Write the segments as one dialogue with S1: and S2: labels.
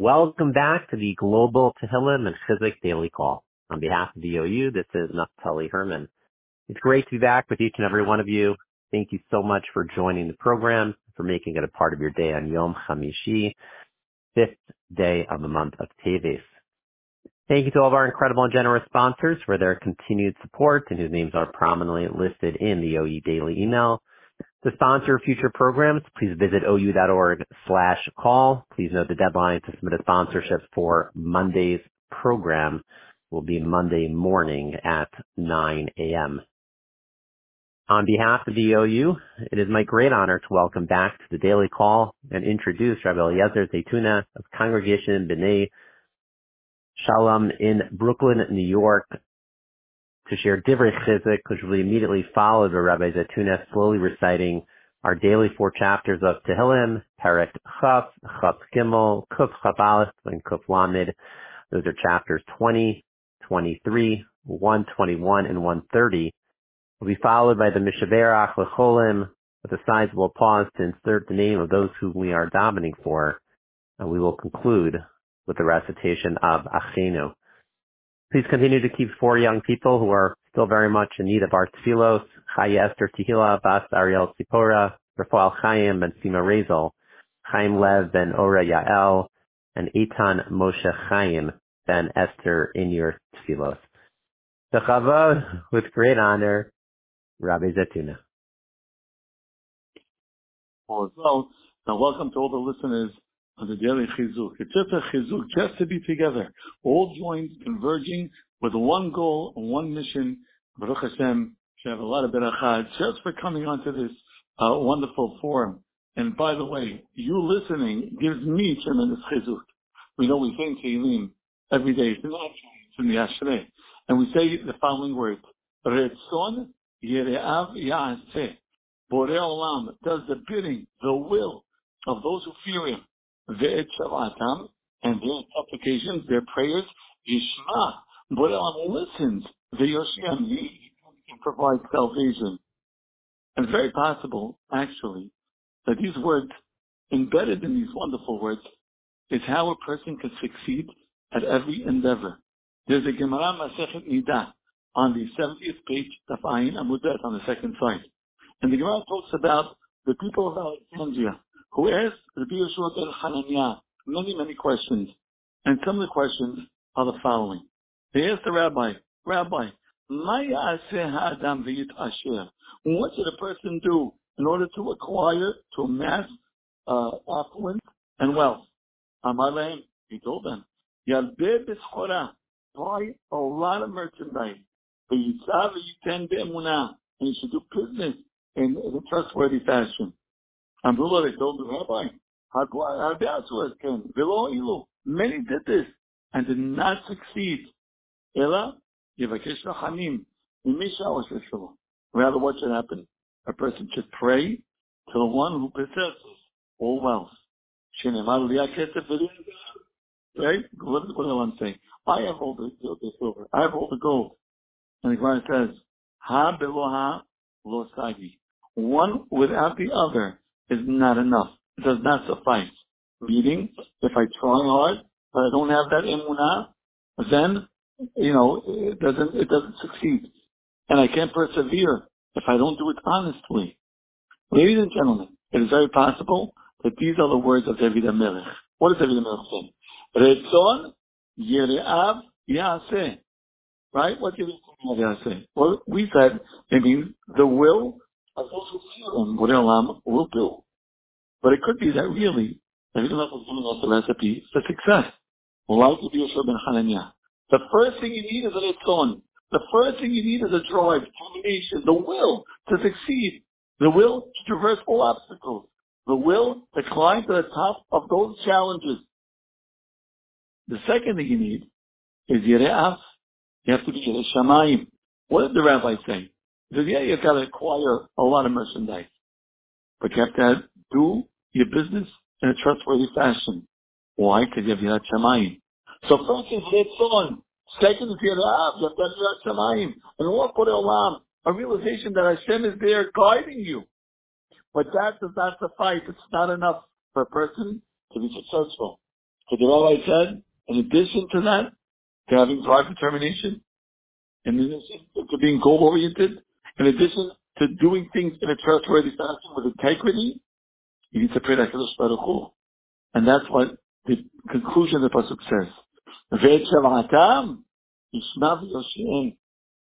S1: Welcome back to the Global Tehillim and Chizuk Daily Call. On behalf of the OU, this is Naftali Herman. It's great to be back with each and every one of you. Thank you so much for joining the program, for making it a part of your day on Yom Hamishi, fifth day of the month of Teves. Thank you to all of our incredible and generous sponsors for their continued support and whose names are prominently listed in the OU Daily email. To sponsor future programs, please visit ou.org slash call. Please note the deadline to submit a sponsorship for Monday's program will be Monday morning at 9 a.m. On behalf of the OU, it is my great honor to welcome back to the daily call and introduce Rabbi Eliezer Zeytouneh of Congregation B'nai Shalom in Brooklyn, New York, to share Divrei Chizuk, which will be immediately followed by Rabbi Zeytouneh slowly reciting our daily four chapters of Tehillim, Perek Chaf, Chaf Gimel, Kuf Chaf Aleph, and Kuf Lamed. Those are chapters 20, 23, 121, and 130. Will be followed by the Mishaberach Lecholim with a sizable pause to insert the name of those whom we are davening for. And we will conclude with the recitation of Achenu. Please continue to keep four young people who are still very much in need of our tefillos, Chaya Esther Tehila, Bas Ariel Sipora, Rafael Chaim and Sima Rezel, Chaim Lev Ben Ora Yael, and Eitan Moshe Chaim Ben Esther in your tefillos. The with great honor, Rabbi Zeytouneh.
S2: Well, now welcome to all the listeners on the daily chizuk. It's just a chizuk, just to be together, all joined, converging with one goal and one mission. Baruch Hashem, should have a lot of berachah just for coming onto this uh, wonderful forum. And by the way, you listening gives me tremendous chizuk. We know we say Tehillim every day. It's not in the Ashrei. And we say the following words. Retzon Yereav Ya'aseh. Borei Olam does the bidding, the will of those who fear him shavatam, and their supplications, their prayers, yishma, on listens, ve'yoshem, he can provide salvation. And it's very possible, actually, that these words, embedded in these wonderful words, is how a person can succeed at every endeavor. There's a Gemara Masechet Nidah on the 70th page of Amudet on the second side. And the Gemara talks about the people of Alexandria who asked Rabbi Yehoshua ben Hananiah many, many questions. And some of the questions are the following. They asked the rabbi, Rabbi, what should a person do in order to acquire, to amass uh, affluence and wealth? Amalem, he told them, Ya bebiskora, buy a lot of merchandise. And you should do business in a trustworthy fashion. Amru they told the rabbi, Many did this and did not succeed. Ela, Yevakesh Rather, what should happen? A person should pray to the one who possesses all wealth. Right? What does Balaam say? I have all the, the, silver. I have all the gold. And the Quran says, Ha beloha lo sagi. One without the other is not enough. It does not suffice. Meaning, if I try hard, but I don't have that imunah, then, you know, it doesn't, it doesn't succeed. And I can't persevere if I don't do it honestly. Ladies and gentlemen, it is very possible that these are the words of David HaMelech. What does David HaMelech say? Retzon Yereav Yaseh. Right? What did Yereav say? Well, we said it means the will what Olam will do. But it could be that really, David HaMelech was giving us the recipe for success. The first thing you need is a retzon. The first thing you need is a drive, determination, the will to succeed, the will to traverse all obstacles, the will to climb to the top of those challenges. The second thing you need is yire'af. You have to be a shamayim. What did the rabbi say? Says, yeah, you've got to acquire a lot of merchandise, but you have to do your business in a trustworthy fashion. Why? Because you have Yirat Shamayim. So first is Letzon. Second is Yirah. You have to have Yirat Shamayim. And what put Olam? A realization that Hashem is there guiding you. But that does not suffice. It's not enough for a person to be successful. So the rabbi said, in addition to that, to having drive determination, in addition to being goal oriented, in addition to doing things in a trustworthy fashion with integrity, you need to pray that Kadosh Baruch Hu. And that's what the conclusion of the Pasuk says. Ve'et Yishmav Yoshien.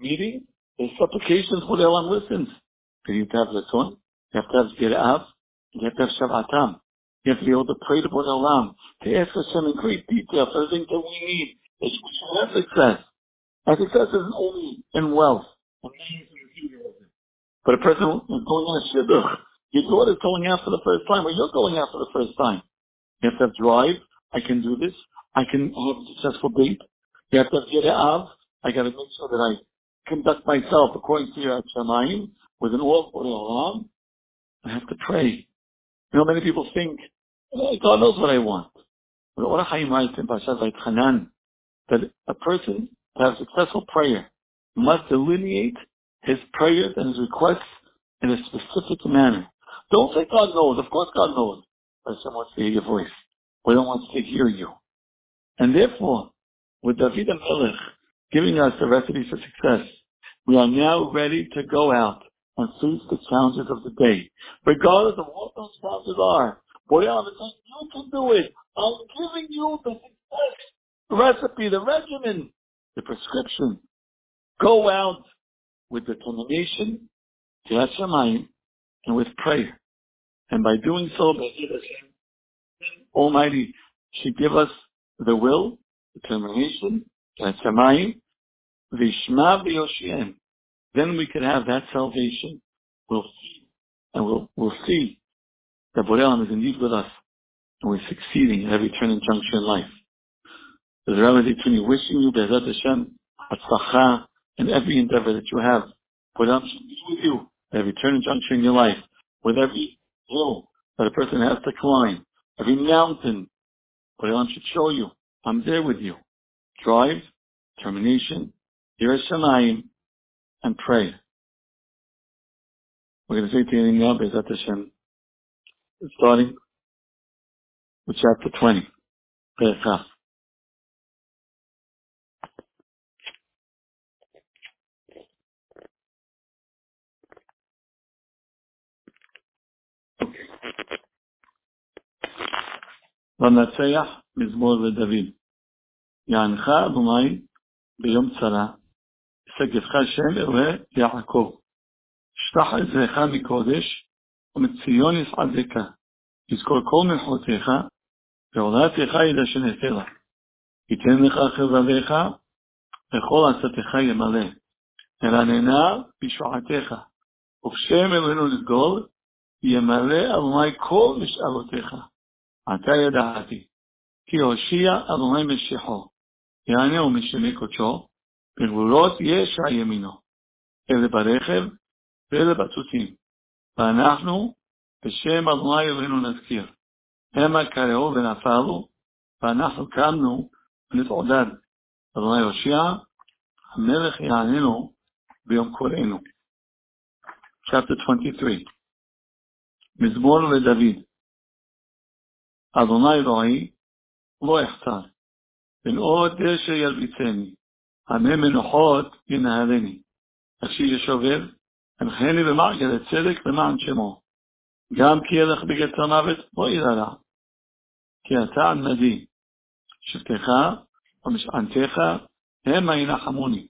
S2: Meaning, there's supplications for the Elam listens. You have to have Ratzon, you have to have Zirav, you have to have Shavatam. You have to be able to pray to Borei Olam, to ask Hashem in great detail for everything that we need. It's have success. And success isn't only in wealth. But a person going on a shidduch. Your daughter's going out for the first time, or you're going out for the first time. You have to have drive. I can do this. I can have a successful date. You have to have Yere'av. I got to make sure that I conduct myself according to your Shamayim with an all for Olam. I have to pray. You know, many people think, oh, God knows what I want. But what Chaim writes in Parashat Hanan, that a person to have successful prayer must delineate his prayers and his requests in a specific manner. Don't say God knows. Of course God knows. But someone wants to hear your voice. We don't want to hear you. And therefore, with David HaMelech giving us the recipe for success, we are now ready to go out and face the challenges of the day. Regardless of what those challenges are. Boyan saying, you can do it. I'm giving you the success recipe, the regimen, the prescription. Go out with determination, Hashemayim, and with prayer. And by doing so, Almighty should give us the will, determination, Hashemayim, Vishma B'Yoshiem. Then we could have that salvation. We'll see, and we'll, we'll see that Borelam is indeed with us, and we're succeeding at every turn and juncture in life. Remedy between you wishing you Be'ezat Hashem, Atzlacha, in every endeavor that you have. Should be with you every turn and juncture in your life, with every hill that a person has to climb, every mountain. Borelam should show you, I'm there with you. Drive, determination, Yerushalayim, and pray. We're going to say Tehillim now, Bezat Hashem, starting with chapter 20, Perek Chaf. ונצח מזמור לדוד. יענך אדוני ביום צרה, שגבך שם אלוהי יעקב. שטח עזרך מקודש, ומציון יסעדך. יזכור כל מלכותיך, ועולתך ידשנך לה. ייתן לך חבליך, וכל עצתך ימלא. מרננה בישועתך, ובשם אלוהינו לגדול, ימלא אדוני כל משאלותיך. עתה ידעתי, כי הושיע אדוני משיחו, יענהו משמי קודשו, בגבולות ישע ימינו, אלה ברכב ואלה בצוצים. ואנחנו בשם אדוני אלוהינו נזכיר. המה קראו ונפלו, ואנחנו קמנו ונתעודד. אדוני הושיע, המלך יעננו ביום קוראנו. Chapter 23 מזמור לדוד אדוני אלוהי לא אחטא, בנאות דשא ילביצני, עמי מנוחות ינהלני. אשר ישובב, הנחני במעגל הצדק למען שמו. גם כי ילך בגט המוות לא יראה. כי אתה עמדי, שבטך ומשענתך המה ינחמוני.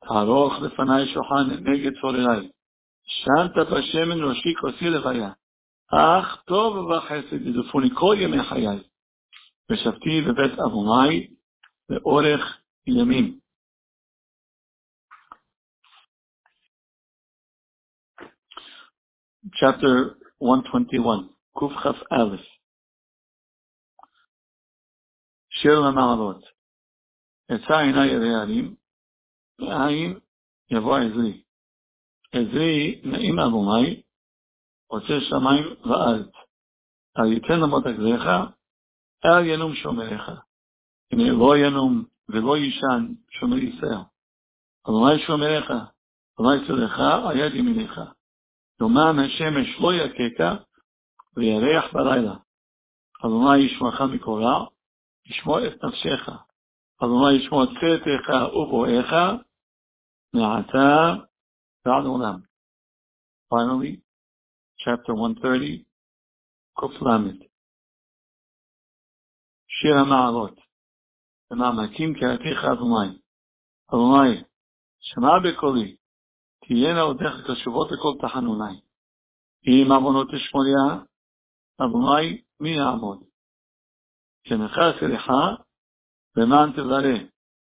S2: תערוך לפני שולחן נגד צורריי. שנת בשמן ראשי כוסי לוויה. אך טוב וחסד ידפוני כל ימי חיי, ושבתי בבית אבוני לאורך ימים. Chapter 121, קכ"א שיר למעלות יצא עיני אלי הערים, מאין יבוא עזרי. עזרי נעים אדוני, רוצה שמיים וארץ. אל ייתן למות אגריך, אל ינום שומריך. הנה לא ינום ולא יישן שומר ישראל. אדוני שומריך, אדוני צדך על יד ימיניך. יומם השמש לא יככה, וירח בלילה. אדוני ישמעך מקורע, ישמור את נפשך. אדוני ישמור צאתך ובואך מעתה ועד עולם. Finally, chapter 130, קוף למד. שיר המעלות. ומעמקים קראתיך אדוני. אדוני, שמע בקולי, תהיינה עודיך קשובות לכל תחנוני. אם עוונות תשמוריה, אדוני מי יעמוד? שנכס אליך, למען תברה.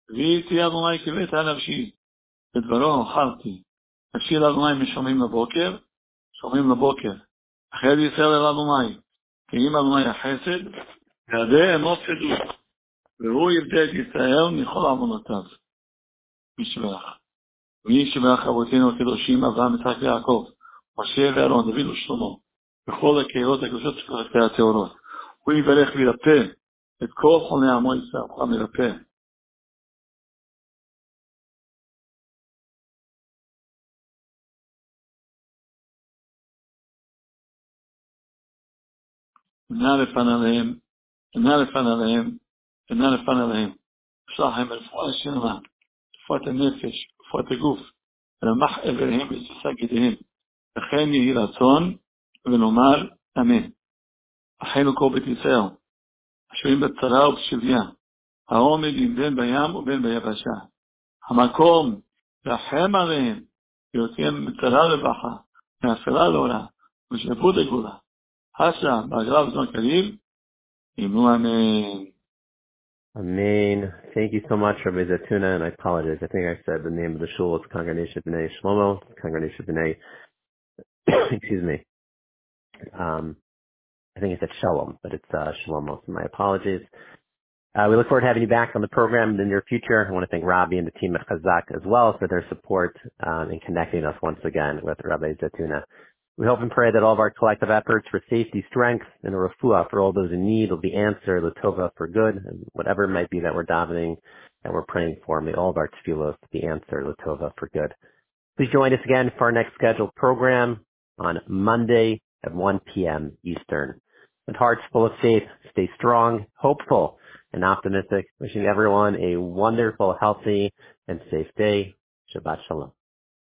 S2: והייתי אדוני כבית על נפשי, בדברו הוכרתי. נפשי לאדוני משומעים לבוקר, שומעים לבוקר. אחרי ישראל אל אדוני, כי אם אדוני החסד, יעדי אמות עדות, והוא יבדה את ישראל מכל עוונותיו. משבח. מי שבח אבותינו הקדושים אברהם יצחק ויעקב, משה ואהרון, דוד ושלמה, בכל הקהילות הקדושות של הטהורות. הוא יברך וירפא את כל חולי עמו ישראל, הוא המרפא. נא לפניהם, נא לפניהם, ונא לפניהם. שלח להם רפואה שלמה, רפואת הנפש, רפואת הגוף, ולמח איבריהם ותשא גידיהם. לכן יהי רצון, ונאמר אמן. אחינו כל בית ישראל, השוהים בצרה ובשביה, העומדים בין בים ובין ביבשה. המקום רחם עליהם, ויוצאים מצרה לרווחה, מאפלה לעולה, ושלפות לגאולה. Hasha, Bhagavad Zon Imu Amen.
S1: Amen. Thank you so much, Rabbi Zeytouneh, and I apologize. I think I said the name of the shul. It's Congregation B'nai Shlomo, Congregation B'nai, excuse me. Um, I think I said Shalom, but it's uh, Shlomo, so my apologies. Uh, we look forward to having you back on the program in the near future. I want to thank Robbie and the team at Chazak as well for their support um, in connecting us once again with Rabbi Zeytouneh. We hope and pray that all of our collective efforts for safety, strength, and a refuah for all those in need will be answered, Latova for good, and whatever it might be that we're davening, that we're praying for, may all of our tefillos be answered, Latova for good. Please join us again for our next scheduled program on Monday at 1 p.m. Eastern. With hearts full of faith, stay strong, hopeful, and optimistic. Wishing everyone a wonderful, healthy, and safe day. Shabbat Shalom.